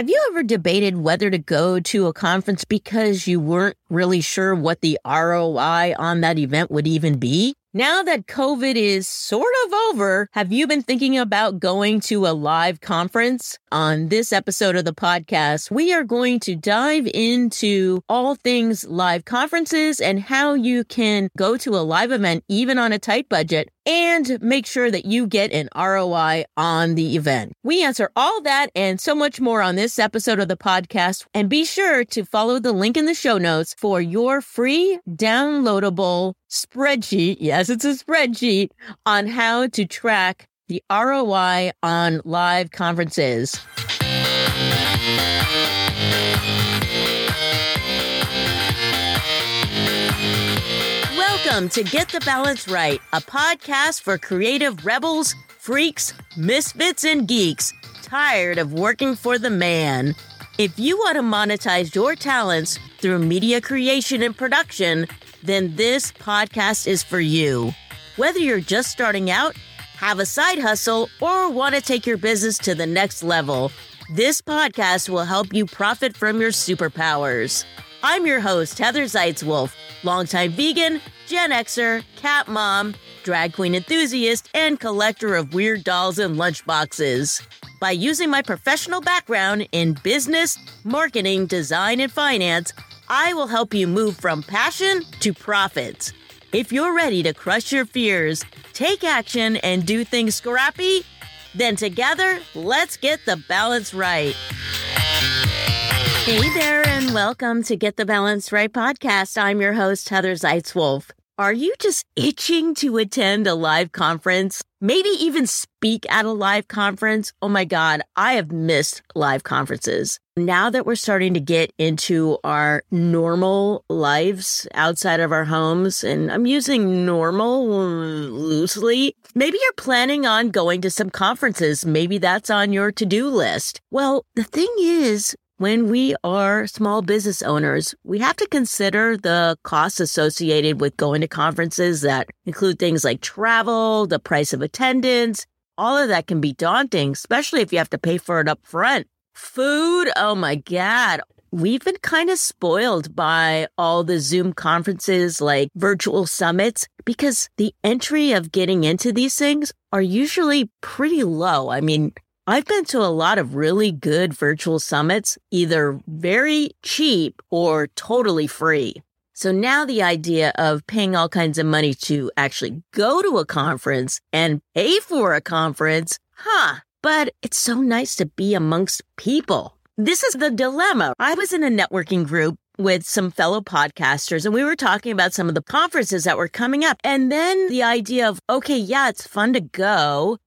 Have you ever debated whether to go to a conference because you weren't really sure what the ROI on that event would even be? Now that COVID is sort of over, have you been thinking about going to a live conference? On this episode of the podcast, we are going to dive into all things live conferences and how you can go to a live event even on a tight budget and make sure that you get an ROI on the event. We answer all that and so much more on this episode of the podcast. And be sure to follow the link in the show notes for your free downloadable spreadsheet. Yes, it's a spreadsheet on how to track the ROI on live conferences. Welcome to Get the Balance Right, a podcast for creative rebels, freaks, misfits, and geeks tired of working for the man. If you want to monetize your talents through media creation and production, then this podcast is for you. Whether you're just starting out, have a side hustle, or want to take your business to the next level, this podcast will help you profit from your superpowers. I'm your host, Heather Zeitzwolf, longtime vegan, Gen Xer, cat mom, drag queen enthusiast, and collector of weird dolls and lunchboxes. By using my professional background in business, marketing, design, and finance, I will help you move from passion to profits. If you're ready to crush your fears, take action, and do things scrappy, then together, let's get the balance right. Hey there, and welcome to Get the Balance Right podcast. I'm your host, Heather Zeitzwolf. Are you just itching to attend a live conference? Maybe even speak at a live conference? Oh my God, I have missed live conferences. Now that we're starting to get into our normal lives outside of our homes, and I'm using normal loosely, maybe you're planning on going to some conferences. Maybe that's on your to do list. Well, the thing is, when we are small business owners, we have to consider the costs associated with going to conferences that include things like travel, the price of attendance. All of that can be daunting, especially if you have to pay for it up front. Food, oh my God. We've been kind of spoiled by all the Zoom conferences like virtual summits because the entry of getting into these things are usually pretty low. I mean, I've been to a lot of really good virtual summits, either very cheap or totally free. So now the idea of paying all kinds of money to actually go to a conference and pay for a conference, huh? But it's so nice to be amongst people. This is the dilemma. I was in a networking group with some fellow podcasters and we were talking about some of the conferences that were coming up. And then the idea of, okay, yeah, it's fun to go,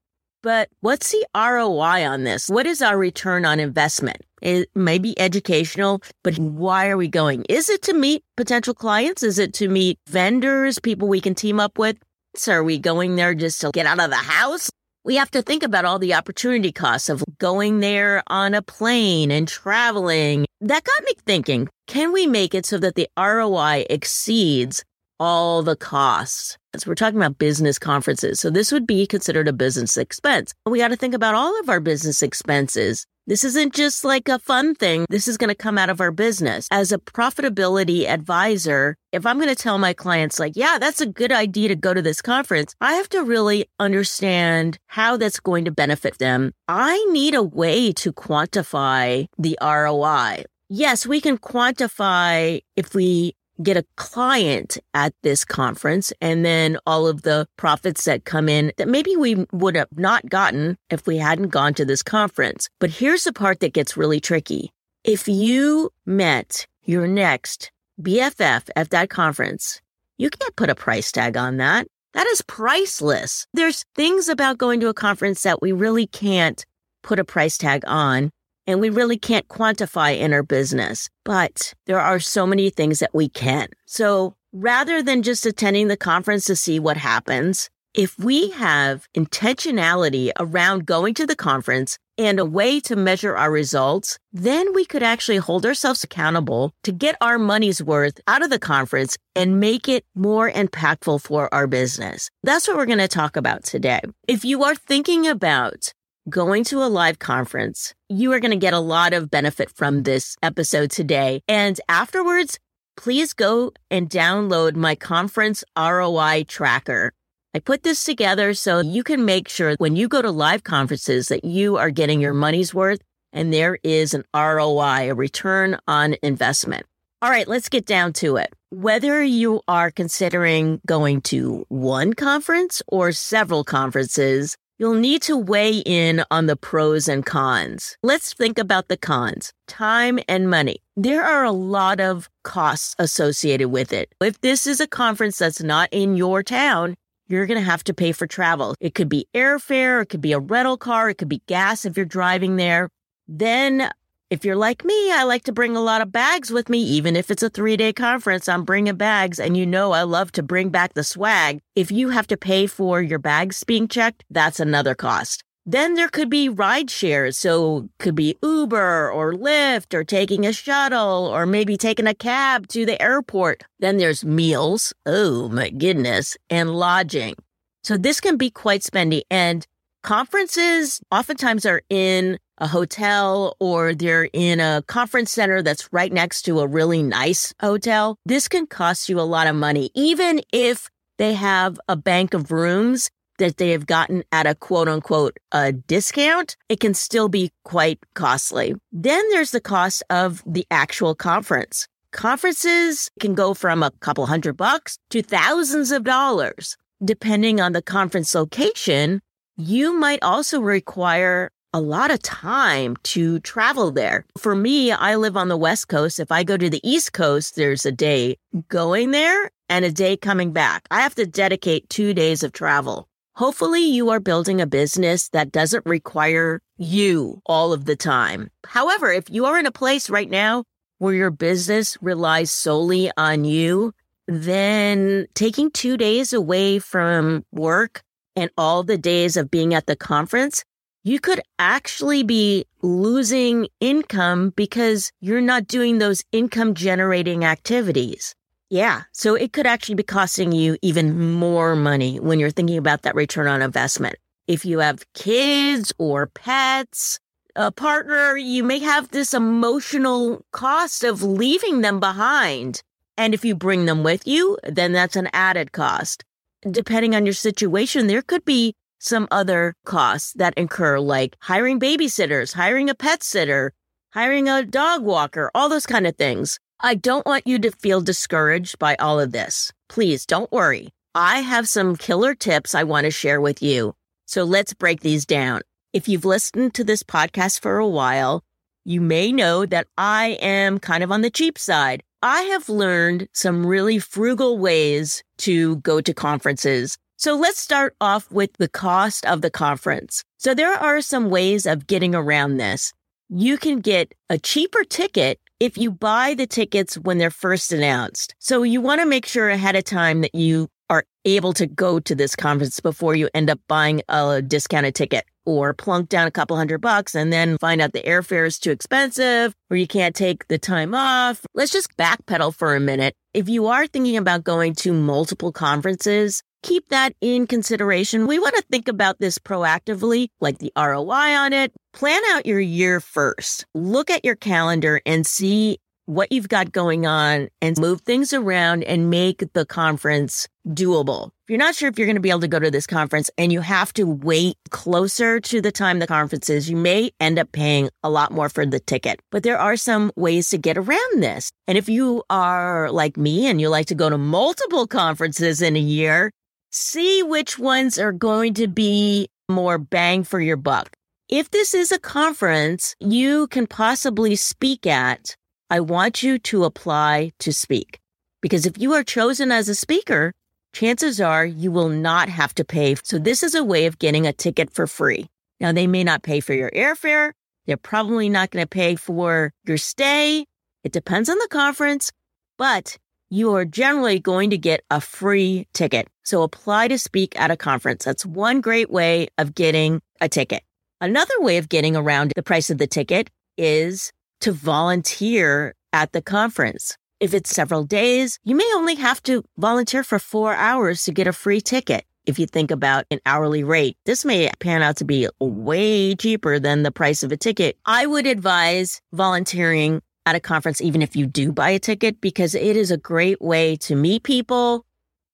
but what's the ROI on this? What is our return on investment? It may be educational, but why are we going? Is it to meet potential clients? Is it to meet vendors, people we can team up with? So are we going there just to get out of the house? We have to think about all the opportunity costs of going there on a plane and traveling. That got me thinking, can we make it so that the ROI exceeds all the costs. So we're talking about business conferences. So this would be considered a business expense. We got to think about all of our business expenses. This isn't just like a fun thing. This is going to come out of our business. As a profitability advisor, if I'm going to tell my clients, like, yeah, that's a good idea to go to this conference, I have to really understand how that's going to benefit them. I need a way to quantify the ROI. Yes, we can quantify if we get a client at this conference and then all of the profits that come in that maybe we would have not gotten if we hadn't gone to this conference. But here's the part that gets really tricky. If you met your next BFF at that conference, you can't put a price tag on that. That is priceless. There's things about going to a conference that we really can't put a price tag on and we really can't quantify in our business, but there are so many things that we can. So rather than just attending the conference to see what happens, if we have intentionality around going to the conference and a way to measure our results, then we could actually hold ourselves accountable to get our money's worth out of the conference and make it more impactful for our business. That's what we're going to talk about today. If you are thinking about going to a live conference, you are going to get a lot of benefit from this episode today. And afterwards, please go and download my conference ROI tracker. I put this together so you can make sure when you go to live conferences that you are getting your money's worth and there is an ROI, a return on investment. All right, let's get down to it. Whether you are considering going to one conference or several conferences, you'll need to weigh in on the pros and cons. Let's think about the cons time and money. There are a lot of costs associated with it. If this is a conference that's not in your town, you're going to have to pay for travel. It could be airfare, it could be a rental car, it could be gas if you're driving there. Then if you're like me, I like to bring a lot of bags with me. Even if it's a three day conference, I'm bringing bags. And you know, I love to bring back the swag. If you have to pay for your bags being checked, that's another cost. Then there could be ride shares. So could be Uber or Lyft or taking a shuttle or maybe taking a cab to the airport. Then there's meals. Oh my goodness. And lodging. So this can be quite spendy. And conferences oftentimes are in a hotel or they're in a conference center that's right next to a really nice hotel, this can cost you a lot of money. Even if they have a bank of rooms that they have gotten at a quote unquote a discount, it can still be quite costly. Then there's the cost of the actual conference. Conferences can go from a couple hundred bucks to thousands of dollars. Depending on the conference location, you might also require a lot of time to travel there. For me, I live on the West Coast. If I go to the East Coast, there's a day going there and a day coming back. I have to dedicate two days of travel. Hopefully, you are building a business that doesn't require you all of the time. However, if you are in a place right now where your business relies solely on you, then taking two days away from work and all the days of being at the conference you could actually be losing income because you're not doing those income generating activities. Yeah. So it could actually be costing you even more money when you're thinking about that return on investment. If you have kids or pets, a partner, you may have this emotional cost of leaving them behind. And if you bring them with you, then that's an added cost. Depending on your situation, there could be some other costs that incur, like hiring babysitters, hiring a pet sitter, hiring a dog walker, all those kind of things. I don't want you to feel discouraged by all of this. Please don't worry. I have some killer tips I want to share with you. So let's break these down. If you've listened to this podcast for a while, you may know that I am kind of on the cheap side. I have learned some really frugal ways to go to conferences so let's start off with the cost of the conference. So there are some ways of getting around this. You can get a cheaper ticket if you buy the tickets when they're first announced. So you want to make sure ahead of time that you are able to go to this conference before you end up buying a discounted ticket or plunk down a couple hundred bucks and then find out the airfare is too expensive or you can't take the time off. Let's just backpedal for a minute. If you are thinking about going to multiple conferences, keep that in consideration. We want to think about this proactively, like the ROI on it. Plan out your year first. Look at your calendar and see what you've got going on and move things around and make the conference doable. If you're not sure if you're going to be able to go to this conference and you have to wait closer to the time the conference is, you may end up paying a lot more for the ticket. But there are some ways to get around this. And if you are like me and you like to go to multiple conferences in a year, see which ones are going to be more bang for your buck. If this is a conference you can possibly speak at, I want you to apply to speak. Because if you are chosen as a speaker, chances are you will not have to pay. So this is a way of getting a ticket for free. Now they may not pay for your airfare. They're probably not going to pay for your stay. It depends on the conference, but you are generally going to get a free ticket. So apply to speak at a conference. That's one great way of getting a ticket. Another way of getting around the price of the ticket is to volunteer at the conference. If it's several days, you may only have to volunteer for four hours to get a free ticket. if you think about an hourly rate, this may pan out to be way cheaper than the price of a ticket. I would advise volunteering at a conference, even if you do buy a ticket, because it is a great way to meet people,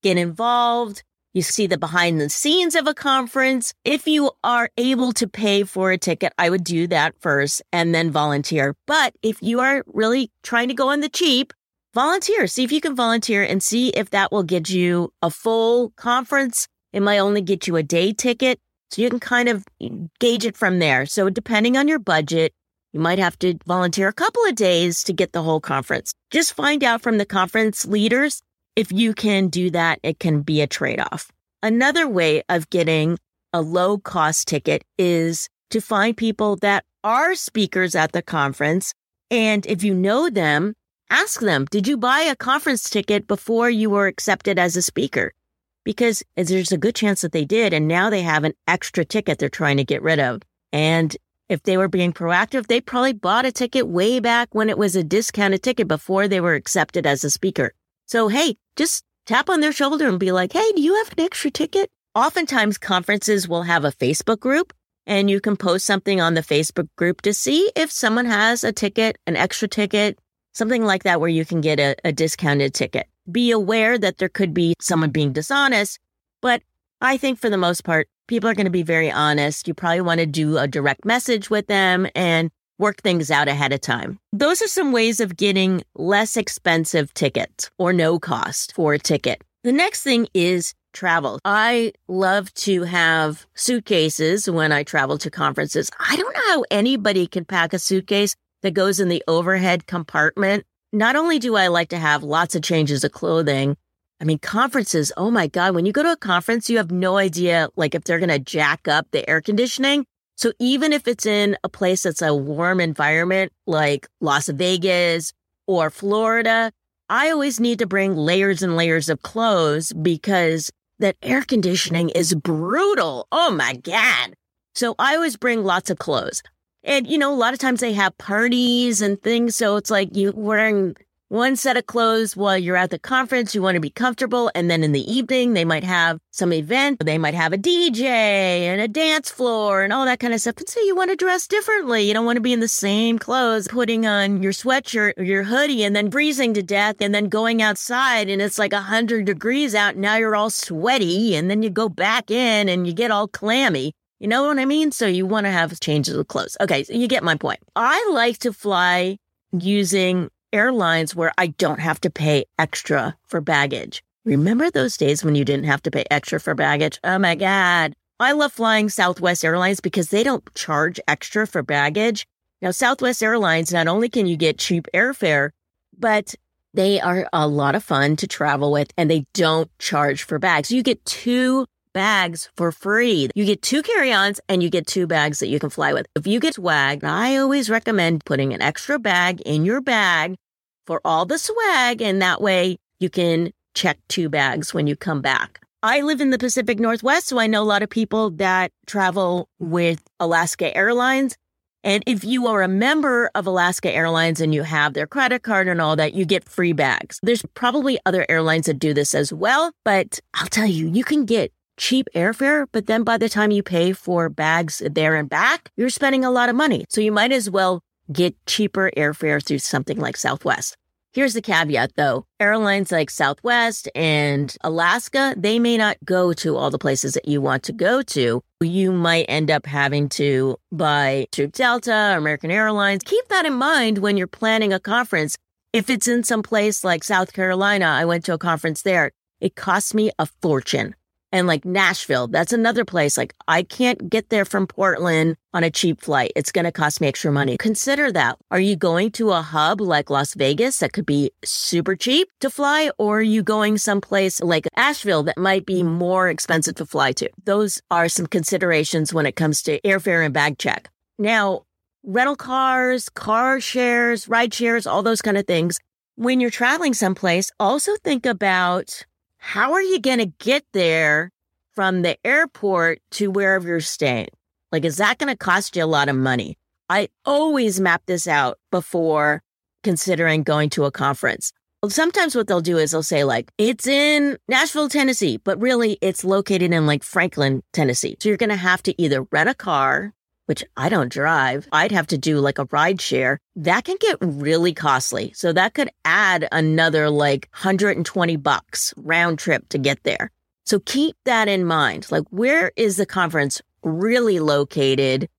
get involved. You see the behind the scenes of a conference. If you are able to pay for a ticket, I would do that first and then volunteer. But if you are really trying to go on the cheap, volunteer. See if you can volunteer and see if that will get you a full conference. It might only get you a day ticket. So you can kind of gauge it from there. So depending on your budget, you might have to volunteer a couple of days to get the whole conference. Just find out from the conference leaders if you can do that. It can be a trade off. Another way of getting a low cost ticket is to find people that are speakers at the conference. And if you know them, ask them, did you buy a conference ticket before you were accepted as a speaker? Because there's a good chance that they did. And now they have an extra ticket they're trying to get rid of. And if they were being proactive, they probably bought a ticket way back when it was a discounted ticket before they were accepted as a speaker. So, hey, just tap on their shoulder and be like, hey, do you have an extra ticket? Oftentimes, conferences will have a Facebook group, and you can post something on the Facebook group to see if someone has a ticket, an extra ticket, something like that, where you can get a, a discounted ticket. Be aware that there could be someone being dishonest, but I think for the most part, people are going to be very honest. You probably want to do a direct message with them and work things out ahead of time. Those are some ways of getting less expensive tickets or no cost for a ticket. The next thing is travel. I love to have suitcases when I travel to conferences. I don't know how anybody can pack a suitcase that goes in the overhead compartment. Not only do I like to have lots of changes of clothing, I mean, conferences, oh my God, when you go to a conference, you have no idea like if they're going to jack up the air conditioning. So even if it's in a place that's a warm environment like Las Vegas or Florida, I always need to bring layers and layers of clothes because that air conditioning is brutal. Oh my God. So I always bring lots of clothes. And, you know, a lot of times they have parties and things. So it's like you wearing one set of clothes while you're at the conference. You want to be comfortable. And then in the evening, they might have some event. They might have a DJ and a dance floor and all that kind of stuff. And so you want to dress differently. You don't want to be in the same clothes, putting on your sweatshirt or your hoodie and then freezing to death and then going outside and it's like a hundred degrees out. Now you're all sweaty and then you go back in and you get all clammy. You know what I mean? So you want to have changes of clothes. Okay. So you get my point. I like to fly using airlines where I don't have to pay extra for baggage. Remember those days when you didn't have to pay extra for baggage? Oh my God. I love flying Southwest Airlines because they don't charge extra for baggage. Now, Southwest Airlines, not only can you get cheap airfare, but they are a lot of fun to travel with and they don't charge for bags. You get two bags for free. You get two carry ons and you get two bags that you can fly with. If you get swag, I always recommend putting an extra bag in your bag for all the swag. And that way you can check two bags when you come back. I live in the Pacific Northwest, so I know a lot of people that travel with Alaska Airlines. And if you are a member of Alaska Airlines and you have their credit card and all that, you get free bags. There's probably other airlines that do this as well, but I'll tell you, you can get cheap airfare, but then by the time you pay for bags there and back, you're spending a lot of money. So you might as well get cheaper airfare through something like Southwest. Here's the caveat though. Airlines like Southwest and Alaska, they may not go to all the places that you want to go to. You might end up having to buy through Delta, or American Airlines. Keep that in mind when you're planning a conference. If it's in some place like South Carolina, I went to a conference there. It cost me a fortune and like Nashville, that's another place. Like I can't get there from Portland on a cheap flight. It's going to cost me extra money. Consider that. Are you going to a hub like Las Vegas that could be super cheap to fly? Or are you going someplace like Asheville that might be more expensive to fly to? Those are some considerations when it comes to airfare and bag check. Now, rental cars, car shares, ride shares, all those kind of things. When you're traveling someplace, also think about how are you going to get there from the airport to wherever you're staying? Like, is that going to cost you a lot of money? I always map this out before considering going to a conference. Sometimes what they'll do is they'll say like, it's in Nashville, Tennessee, but really it's located in like Franklin, Tennessee. So you're going to have to either rent a car, which I don't drive. I'd have to do like a ride share. That can get really costly. So that could add another like 120 bucks round trip to get there. So keep that in mind. Like, where is the conference really located?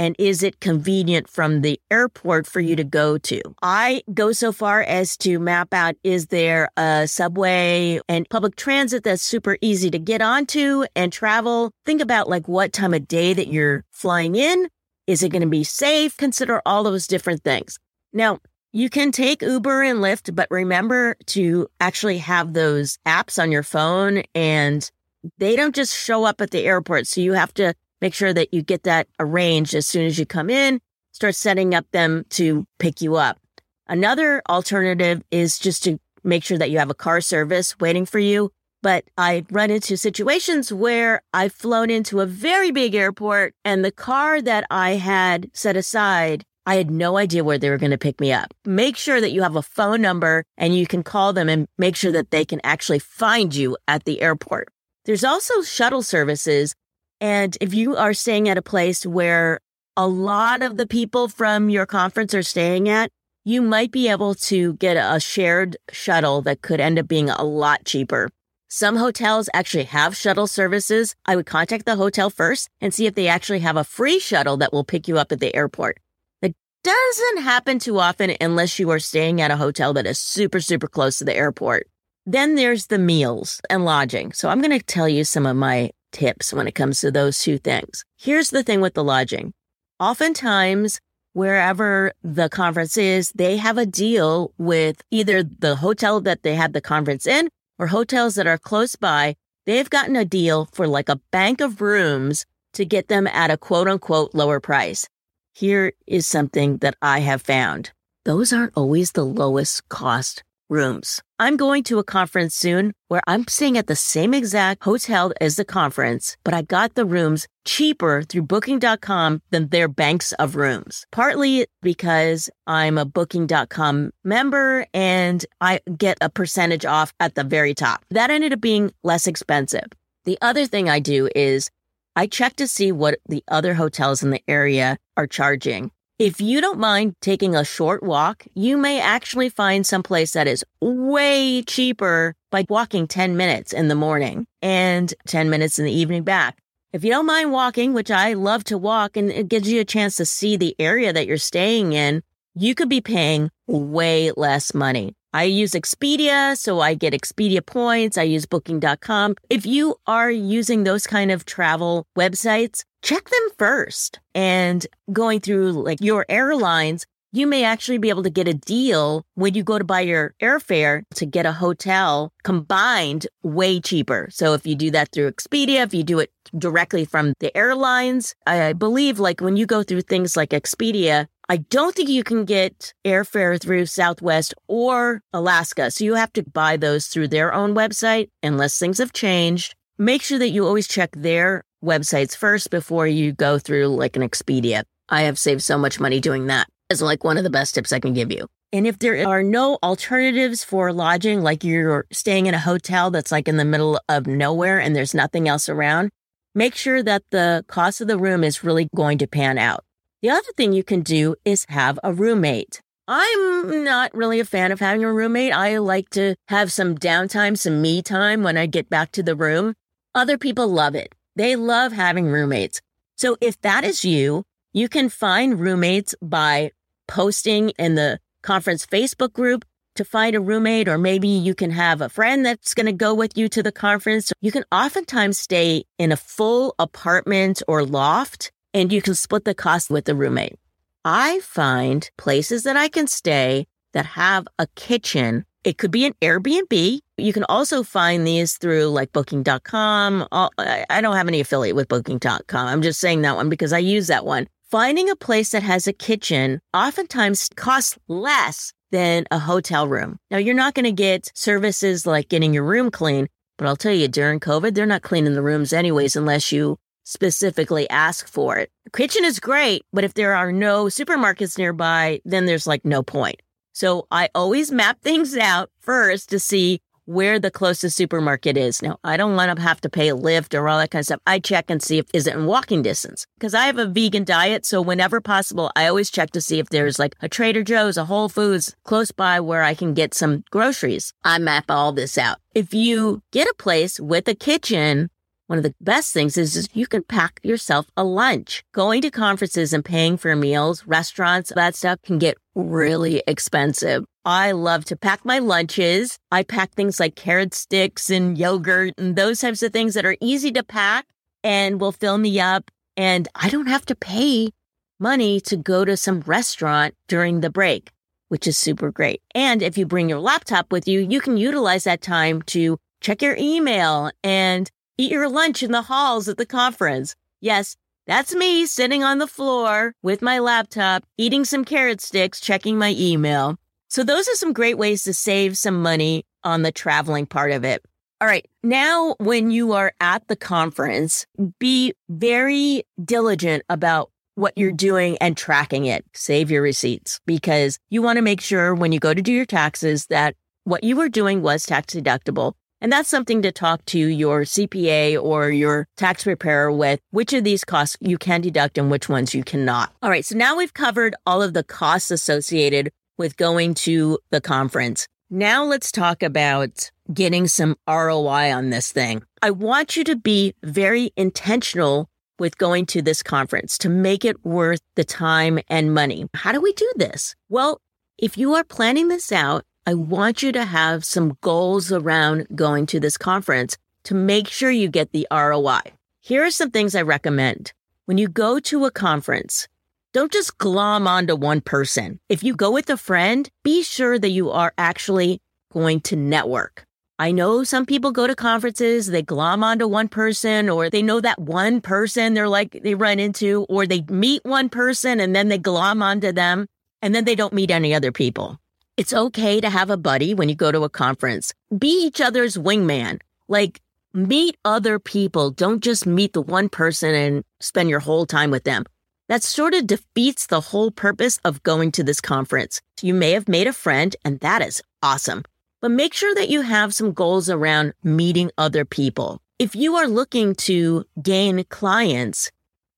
And is it convenient from the airport for you to go to? I go so far as to map out is there a subway and public transit that's super easy to get onto and travel? Think about like what time of day that you're flying in. Is it going to be safe? Consider all those different things. Now, you can take Uber and Lyft, but remember to actually have those apps on your phone and they don't just show up at the airport. So you have to make sure that you get that arranged as soon as you come in, start setting up them to pick you up. Another alternative is just to make sure that you have a car service waiting for you. But I run into situations where I've flown into a very big airport and the car that I had set aside I had no idea where they were going to pick me up. Make sure that you have a phone number and you can call them and make sure that they can actually find you at the airport. There's also shuttle services. And if you are staying at a place where a lot of the people from your conference are staying at, you might be able to get a shared shuttle that could end up being a lot cheaper. Some hotels actually have shuttle services. I would contact the hotel first and see if they actually have a free shuttle that will pick you up at the airport That doesn't happen too often unless you are staying at a hotel that is super, super close to the airport. Then there's the meals and lodging. So I'm going to tell you some of my tips when it comes to those two things. Here's the thing with the lodging. Oftentimes, wherever the conference is, they have a deal with either the hotel that they had the conference in or hotels that are close by. They've gotten a deal for like a bank of rooms to get them at a quote unquote lower price. Here is something that I have found. Those aren't always the lowest cost rooms. I'm going to a conference soon where I'm staying at the same exact hotel as the conference, but I got the rooms cheaper through booking.com than their banks of rooms. Partly because I'm a booking.com member and I get a percentage off at the very top. That ended up being less expensive. The other thing I do is I check to see what the other hotels in the area are charging. If you don't mind taking a short walk, you may actually find some place that is way cheaper by walking 10 minutes in the morning and 10 minutes in the evening back. If you don't mind walking, which I love to walk and it gives you a chance to see the area that you're staying in, you could be paying way less money. I use Expedia, so I get Expedia points. I use booking.com. If you are using those kind of travel websites, check them first. And going through like your airlines, you may actually be able to get a deal when you go to buy your airfare to get a hotel combined way cheaper. So if you do that through Expedia, if you do it directly from the airlines, I believe like when you go through things like Expedia, I don't think you can get airfare through Southwest or Alaska. So you have to buy those through their own website unless things have changed. Make sure that you always check their websites first before you go through like an Expedia. I have saved so much money doing that. It's like one of the best tips I can give you. And if there are no alternatives for lodging, like you're staying in a hotel that's like in the middle of nowhere and there's nothing else around, make sure that the cost of the room is really going to pan out. The other thing you can do is have a roommate. I'm not really a fan of having a roommate. I like to have some downtime, some me time when I get back to the room. Other people love it. They love having roommates. So if that is you, you can find roommates by posting in the conference Facebook group to find a roommate, or maybe you can have a friend that's going to go with you to the conference. You can oftentimes stay in a full apartment or loft and you can split the cost with the roommate. I find places that I can stay that have a kitchen. It could be an Airbnb. You can also find these through like booking.com. I don't have any affiliate with booking.com. I'm just saying that one because I use that one. Finding a place that has a kitchen oftentimes costs less than a hotel room. Now, you're not going to get services like getting your room clean, but I'll tell you, during COVID, they're not cleaning the rooms anyways, unless you specifically ask for it. Kitchen is great, but if there are no supermarkets nearby, then there's like no point. So I always map things out first to see where the closest supermarket is. Now, I don't want to have to pay a Lyft or all that kind of stuff. I check and see if is it in walking distance because I have a vegan diet. So whenever possible, I always check to see if there's like a Trader Joe's, a Whole Foods close by where I can get some groceries. I map all this out. If you get a place with a kitchen, one of the best things is, is you can pack yourself a lunch. Going to conferences and paying for meals, restaurants, that stuff can get really expensive. I love to pack my lunches. I pack things like carrot sticks and yogurt and those types of things that are easy to pack and will fill me up. And I don't have to pay money to go to some restaurant during the break, which is super great. And if you bring your laptop with you, you can utilize that time to check your email and eat your lunch in the halls at the conference. Yes, that's me sitting on the floor with my laptop, eating some carrot sticks, checking my email. So those are some great ways to save some money on the traveling part of it. All right. Now, when you are at the conference, be very diligent about what you're doing and tracking it. Save your receipts because you want to make sure when you go to do your taxes that what you were doing was tax deductible. And that's something to talk to your CPA or your tax preparer with which of these costs you can deduct and which ones you cannot. All right. So now we've covered all of the costs associated with going to the conference. Now let's talk about getting some ROI on this thing. I want you to be very intentional with going to this conference to make it worth the time and money. How do we do this? Well, if you are planning this out, I want you to have some goals around going to this conference to make sure you get the ROI. Here are some things I recommend. When you go to a conference, don't just glom onto one person. If you go with a friend, be sure that you are actually going to network. I know some people go to conferences, they glom onto one person, or they know that one person they're like, they run into, or they meet one person and then they glom onto them, and then they don't meet any other people. It's okay to have a buddy when you go to a conference. Be each other's wingman. Like, meet other people. Don't just meet the one person and spend your whole time with them. That sort of defeats the whole purpose of going to this conference. You may have made a friend, and that is awesome. But make sure that you have some goals around meeting other people. If you are looking to gain clients,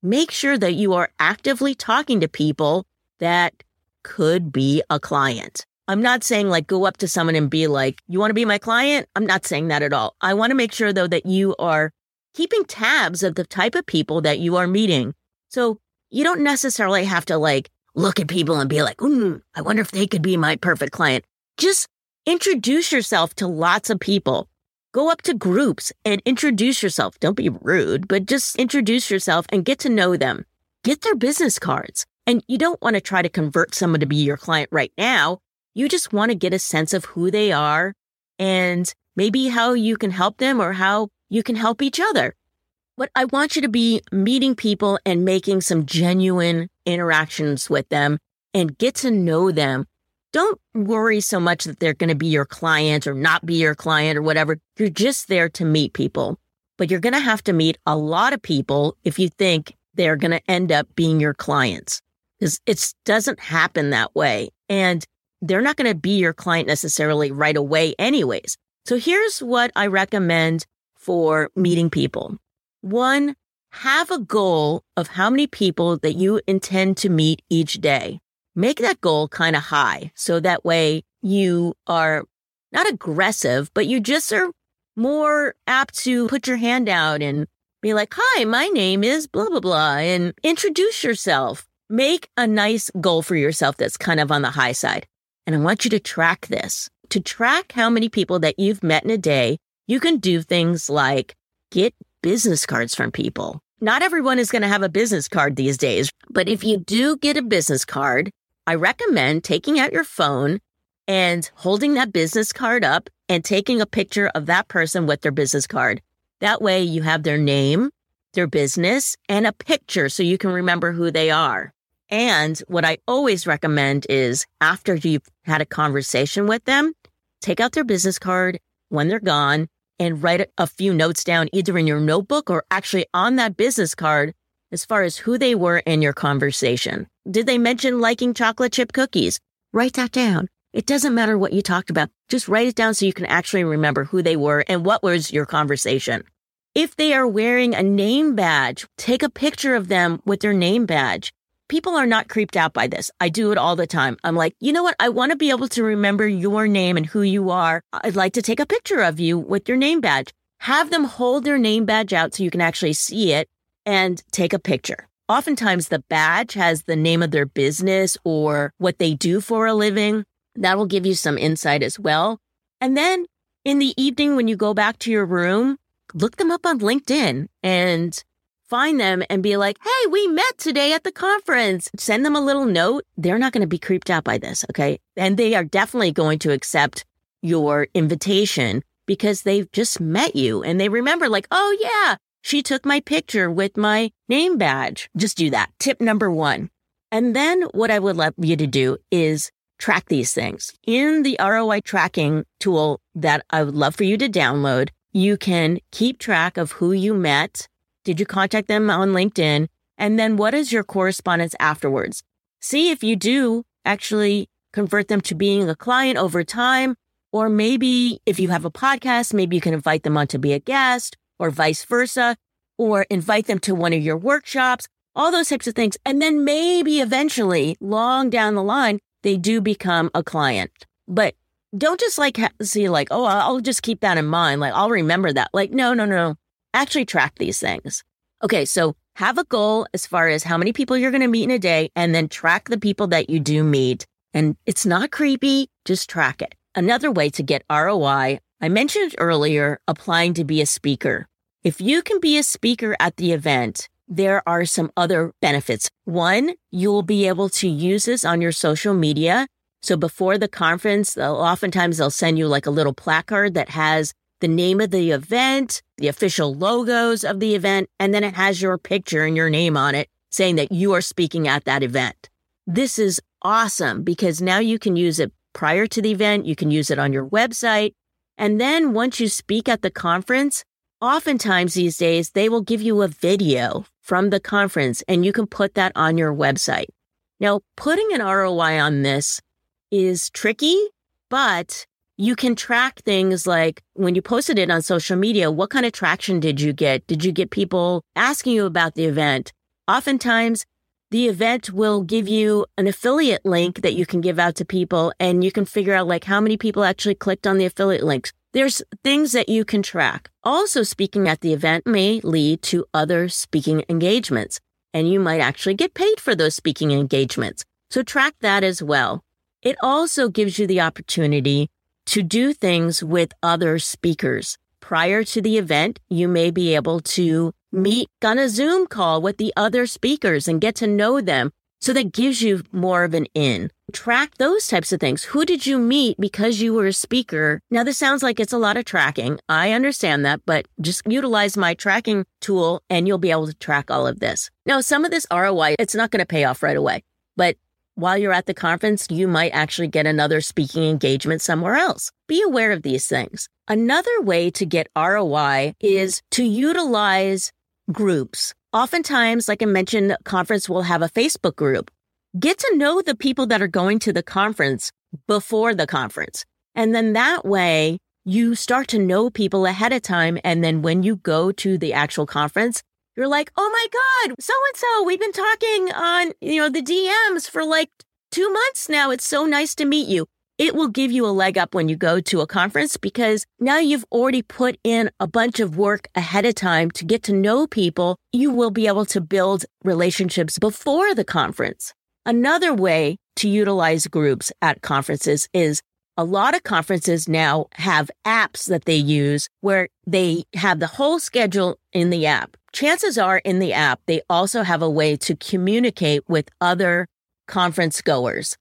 make sure that you are actively talking to people that could be a client. I'm not saying like go up to someone and be like, you want to be my client? I'm not saying that at all. I want to make sure though that you are keeping tabs of the type of people that you are meeting. So you don't necessarily have to like look at people and be like, mm, I wonder if they could be my perfect client. Just introduce yourself to lots of people. Go up to groups and introduce yourself. Don't be rude, but just introduce yourself and get to know them. Get their business cards. And you don't want to try to convert someone to be your client right now. You just want to get a sense of who they are and maybe how you can help them or how you can help each other. But I want you to be meeting people and making some genuine interactions with them and get to know them. Don't worry so much that they're going to be your client or not be your client or whatever. You're just there to meet people. But you're going to have to meet a lot of people if you think they're going to end up being your clients. Because it doesn't happen that way. And they're not going to be your client necessarily right away, anyways. So here's what I recommend for meeting people. One, have a goal of how many people that you intend to meet each day. Make that goal kind of high. So that way you are not aggressive, but you just are more apt to put your hand out and be like, Hi, my name is blah, blah, blah, and introduce yourself. Make a nice goal for yourself that's kind of on the high side. And I want you to track this. To track how many people that you've met in a day, you can do things like get business cards from people. Not everyone is going to have a business card these days, but if you do get a business card, I recommend taking out your phone and holding that business card up and taking a picture of that person with their business card. That way you have their name, their business, and a picture so you can remember who they are. And what I always recommend is after you've had a conversation with them, take out their business card when they're gone and write a few notes down either in your notebook or actually on that business card as far as who they were in your conversation. Did they mention liking chocolate chip cookies? Write that down. It doesn't matter what you talked about. Just write it down so you can actually remember who they were and what was your conversation. If they are wearing a name badge, take a picture of them with their name badge. People are not creeped out by this. I do it all the time. I'm like, you know what? I want to be able to remember your name and who you are. I'd like to take a picture of you with your name badge. Have them hold their name badge out so you can actually see it and take a picture. Oftentimes the badge has the name of their business or what they do for a living. That will give you some insight as well. And then in the evening, when you go back to your room, look them up on LinkedIn and find them and be like, Hey, we met today at the conference. Send them a little note. They're not going to be creeped out by this. Okay. And they are definitely going to accept your invitation because they've just met you and they remember like, Oh yeah, she took my picture with my name badge. Just do that. Tip number one. And then what I would love you to do is track these things. In the ROI tracking tool that I would love for you to download, you can keep track of who you met. Did you contact them on LinkedIn? And then what is your correspondence afterwards? See if you do actually convert them to being a client over time. Or maybe if you have a podcast, maybe you can invite them on to be a guest or vice versa, or invite them to one of your workshops, all those types of things. And then maybe eventually, long down the line, they do become a client. But don't just like see like, oh, I'll just keep that in mind. Like, I'll remember that. Like, no, no, no. Actually track these things. Okay. So have a goal as far as how many people you're going to meet in a day and then track the people that you do meet. And it's not creepy. Just track it. Another way to get ROI, I mentioned earlier, applying to be a speaker. If you can be a speaker at the event, there are some other benefits. One, you'll be able to use this on your social media. So before the conference, they'll, oftentimes they'll send you like a little placard that has the name of the event, the official logos of the event, and then it has your picture and your name on it saying that you are speaking at that event. This is awesome because now you can use it prior to the event. You can use it on your website. And then once you speak at the conference, Oftentimes these days, they will give you a video from the conference and you can put that on your website. Now, putting an ROI on this is tricky, but you can track things like when you posted it on social media, what kind of traction did you get? Did you get people asking you about the event? Oftentimes, the event will give you an affiliate link that you can give out to people and you can figure out like how many people actually clicked on the affiliate links. There's things that you can track. Also, speaking at the event may lead to other speaking engagements, and you might actually get paid for those speaking engagements. So track that as well. It also gives you the opportunity to do things with other speakers. Prior to the event, you may be able to meet on a Zoom call with the other speakers and get to know them so that gives you more of an in. Track those types of things. Who did you meet because you were a speaker? Now, this sounds like it's a lot of tracking. I understand that, but just utilize my tracking tool and you'll be able to track all of this. Now, some of this ROI, it's not going to pay off right away, but while you're at the conference, you might actually get another speaking engagement somewhere else. Be aware of these things. Another way to get ROI is to utilize groups. Oftentimes, like I mentioned, conference will have a Facebook group. Get to know the people that are going to the conference before the conference. And then that way you start to know people ahead of time. And then when you go to the actual conference, you're like, Oh my God, so and so, we've been talking on, you know, the DMs for like two months now. It's so nice to meet you it will give you a leg up when you go to a conference because now you've already put in a bunch of work ahead of time to get to know people. You will be able to build relationships before the conference. Another way to utilize groups at conferences is a lot of conferences now have apps that they use where they have the whole schedule in the app. Chances are in the app, they also have a way to communicate with other conference goers.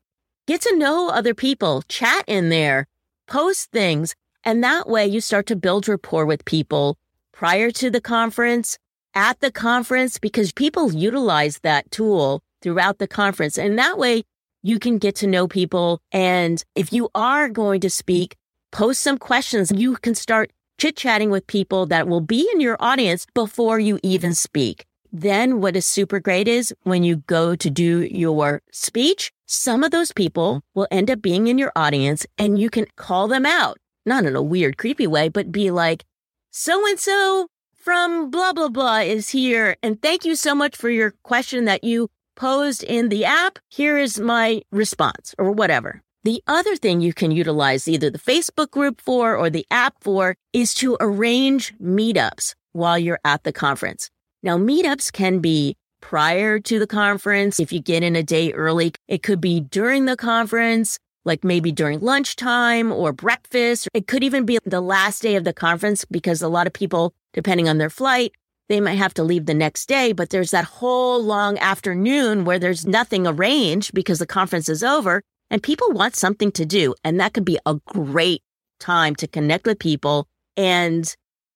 Get to know other people, chat in there, post things. And that way you start to build rapport with people prior to the conference, at the conference, because people utilize that tool throughout the conference. And that way you can get to know people. And if you are going to speak, post some questions. You can start chit chatting with people that will be in your audience before you even speak. Then what is super great is when you go to do your speech, some of those people will end up being in your audience and you can call them out, not in a weird, creepy way, but be like, so and so from blah, blah, blah is here. And thank you so much for your question that you posed in the app. Here is my response or whatever. The other thing you can utilize either the Facebook group for or the app for is to arrange meetups while you're at the conference. Now, meetups can be prior to the conference. If you get in a day early, it could be during the conference, like maybe during lunchtime or breakfast. It could even be the last day of the conference because a lot of people, depending on their flight, they might have to leave the next day, but there's that whole long afternoon where there's nothing arranged because the conference is over and people want something to do. And that could be a great time to connect with people and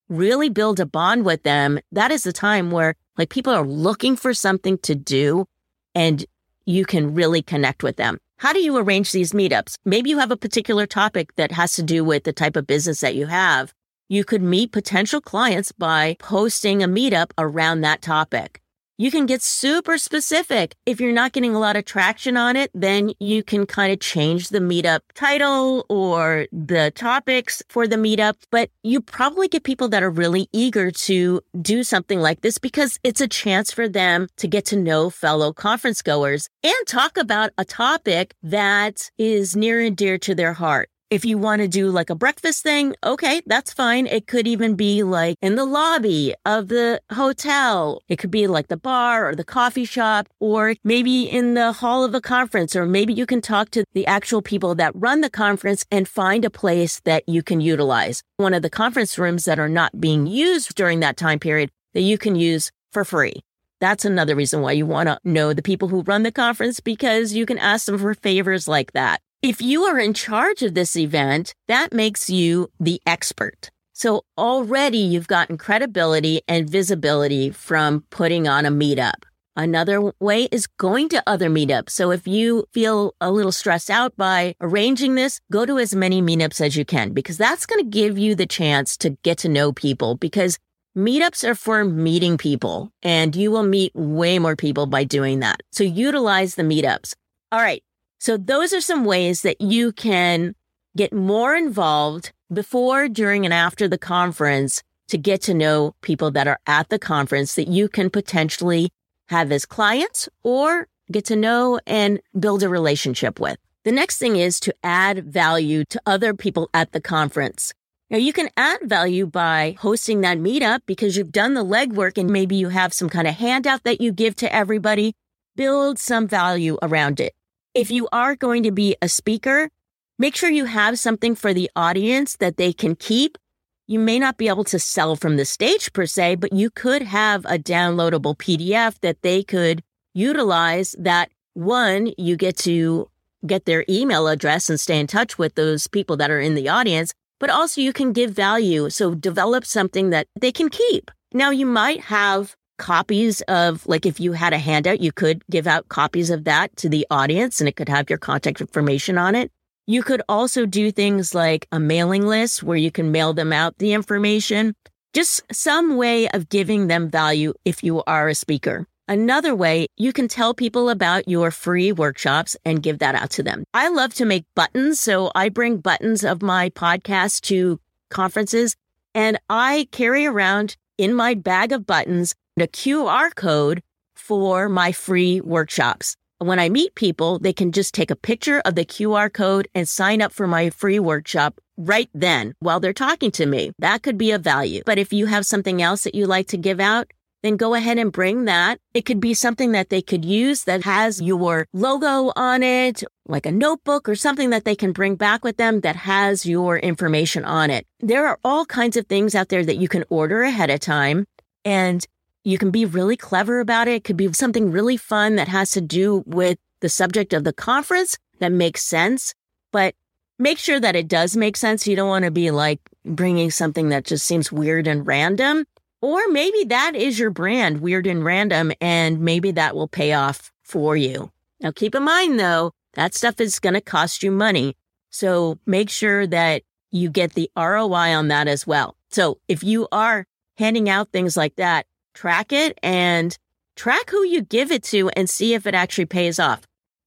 really build a bond with them, that is the time where like people are looking for something to do and you can really connect with them. How do you arrange these meetups? Maybe you have a particular topic that has to do with the type of business that you have. You could meet potential clients by posting a meetup around that topic. You can get super specific. If you're not getting a lot of traction on it, then you can kind of change the meetup title or the topics for the meetup. But you probably get people that are really eager to do something like this because it's a chance for them to get to know fellow conference goers and talk about a topic that is near and dear to their heart. If you want to do like a breakfast thing, okay, that's fine. It could even be like in the lobby of the hotel. It could be like the bar or the coffee shop, or maybe in the hall of a conference, or maybe you can talk to the actual people that run the conference and find a place that you can utilize. One of the conference rooms that are not being used during that time period that you can use for free. That's another reason why you want to know the people who run the conference because you can ask them for favors like that. If you are in charge of this event, that makes you the expert. So already you've gotten credibility and visibility from putting on a meetup. Another way is going to other meetups. So if you feel a little stressed out by arranging this, go to as many meetups as you can because that's going to give you the chance to get to know people because meetups are for meeting people and you will meet way more people by doing that. So utilize the meetups. All right. So those are some ways that you can get more involved before, during, and after the conference to get to know people that are at the conference that you can potentially have as clients or get to know and build a relationship with. The next thing is to add value to other people at the conference. Now you can add value by hosting that meetup because you've done the legwork and maybe you have some kind of handout that you give to everybody. Build some value around it. If you are going to be a speaker, make sure you have something for the audience that they can keep. You may not be able to sell from the stage per se, but you could have a downloadable PDF that they could utilize that one, you get to get their email address and stay in touch with those people that are in the audience, but also you can give value. So develop something that they can keep. Now you might have copies of, like, if you had a handout, you could give out copies of that to the audience and it could have your contact information on it. You could also do things like a mailing list where you can mail them out the information, just some way of giving them value if you are a speaker. Another way, you can tell people about your free workshops and give that out to them. I love to make buttons. So I bring buttons of my podcast to conferences and I carry around in my bag of buttons a QR code for my free workshops. When I meet people, they can just take a picture of the QR code and sign up for my free workshop right then while they're talking to me. That could be of value. But if you have something else that you like to give out, then go ahead and bring that. It could be something that they could use that has your logo on it, like a notebook or something that they can bring back with them that has your information on it. There are all kinds of things out there that you can order ahead of time. And you can be really clever about it. It could be something really fun that has to do with the subject of the conference that makes sense, but make sure that it does make sense. You don't want to be like bringing something that just seems weird and random. Or maybe that is your brand, weird and random, and maybe that will pay off for you. Now, keep in mind though, that stuff is going to cost you money. So make sure that you get the ROI on that as well. So if you are handing out things like that, track it and track who you give it to and see if it actually pays off.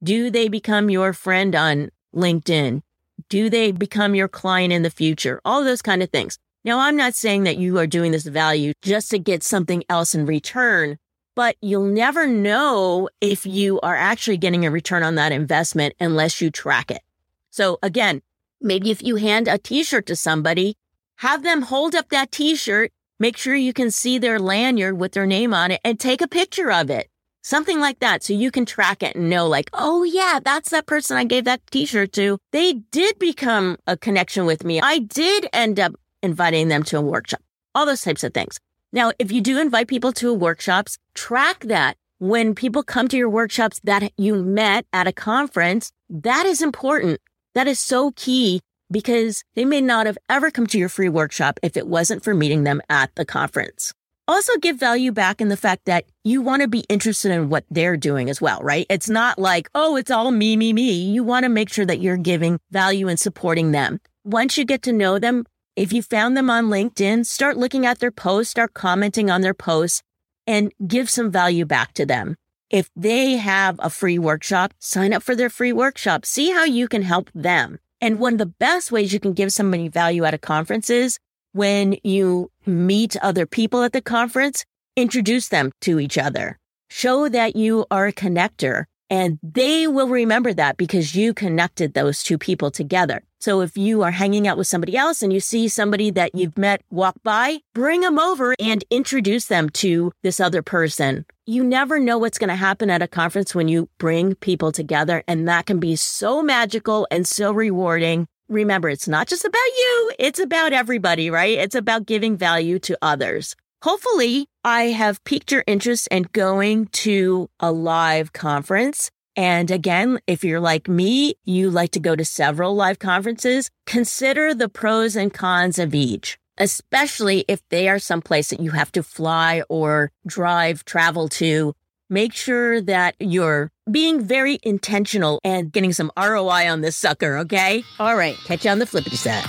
Do they become your friend on LinkedIn? Do they become your client in the future? All those kind of things. Now, I'm not saying that you are doing this value just to get something else in return, but you'll never know if you are actually getting a return on that investment unless you track it. So again, maybe if you hand a t-shirt to somebody, have them hold up that t-shirt, make sure you can see their lanyard with their name on it and take a picture of it. Something like that. So you can track it and know like, oh yeah, that's that person I gave that t-shirt to. They did become a connection with me. I did end up inviting them to a workshop. All those types of things. Now, if you do invite people to workshops, track that. When people come to your workshops that you met at a conference, that is important. That is so key because they may not have ever come to your free workshop if it wasn't for meeting them at the conference. Also give value back in the fact that you want to be interested in what they're doing as well, right? It's not like, oh, it's all me, me, me. You want to make sure that you're giving value and supporting them. Once you get to know them, if you found them on LinkedIn, start looking at their posts, start commenting on their posts and give some value back to them. If they have a free workshop, sign up for their free workshop. See how you can help them. And one of the best ways you can give somebody value at a conference is when you meet other people at the conference, introduce them to each other. Show that you are a connector and they will remember that because you connected those two people together. So if you are hanging out with somebody else and you see somebody that you've met walk by, bring them over and introduce them to this other person. You never know what's going to happen at a conference when you bring people together. And that can be so magical and so rewarding. Remember, it's not just about you. It's about everybody, right? It's about giving value to others. Hopefully, I have piqued your interest in going to a live conference. And again, if you're like me, you like to go to several live conferences, consider the pros and cons of each, especially if they are someplace that you have to fly or drive, travel to. Make sure that you're being very intentional and getting some ROI on this sucker, okay? All right, catch you on the flippity side.